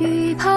雨怕。